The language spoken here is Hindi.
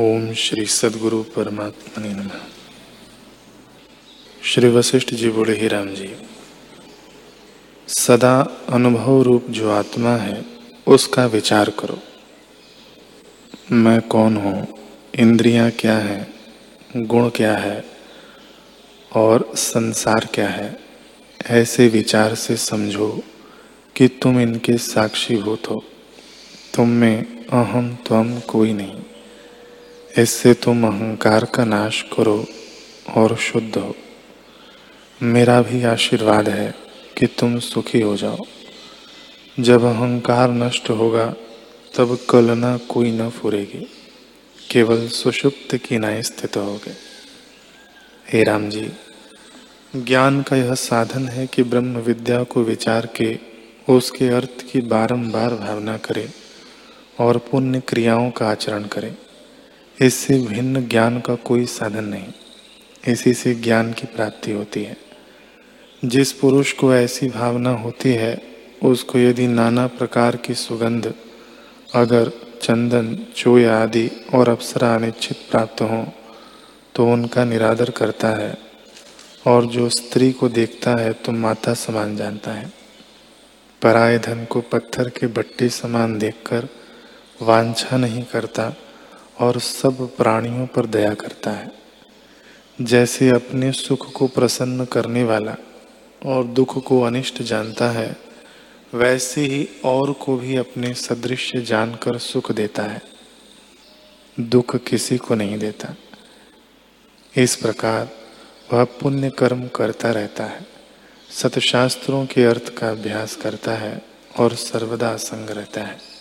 ओम श्री सदगुरु परमात्मा नम। श्री वशिष्ठ जी बोले, ही राम जी, सदा अनुभव रूप जो आत्मा है, उसका विचार करो। मैं कौन हूँ, इंद्रियाँ क्या है, गुण क्या है, और संसार क्या है, ऐसे विचार से समझो कि तुम इनके साक्षीभूत हो तो तुम में अहम त्वम कोई नहीं। इससे तुम अहंकार का नाश करो और शुद्ध हो। मेरा भी आशीर्वाद है कि तुम सुखी हो जाओ। जब अहंकार नष्ट होगा, तब कलना कोई न फुरेगी। केवल सुषुप्त की न स्थित होगे। हे राम जी, ज्ञान का यह साधन है कि ब्रह्म विद्या को विचार के उसके अर्थ की बारंबार भावना करें और पुण्य क्रियाओं का आचरण करें। इससे भिन्न ज्ञान का कोई साधन नहीं। इसी से ज्ञान की प्राप्ति होती है। जिस पुरुष को ऐसी भावना होती है, उसको यदि नाना प्रकार की सुगंध, अगर चंदन चोय आदि और अप्सरा अनिश्चित प्राप्त हो तो उनका निरादर करता है और जो स्त्री को देखता है तो माता समान जानता है। पराय धन को पत्थर के बट्टे समान देखकर वांछा नहीं करता। और सब प्राणियों पर दया करता है। जैसे अपने सुख को प्रसन्न करने वाला और दुख को अनिष्ट जानता है, वैसे ही और को भी अपने सदृश जानकर सुख देता है। दुख किसी को नहीं देता। इस प्रकार वह पुण्य कर्म करता रहता है, सतशास्त्रों के अर्थ का अभ्यास करता है और सर्वदा संग रहता है।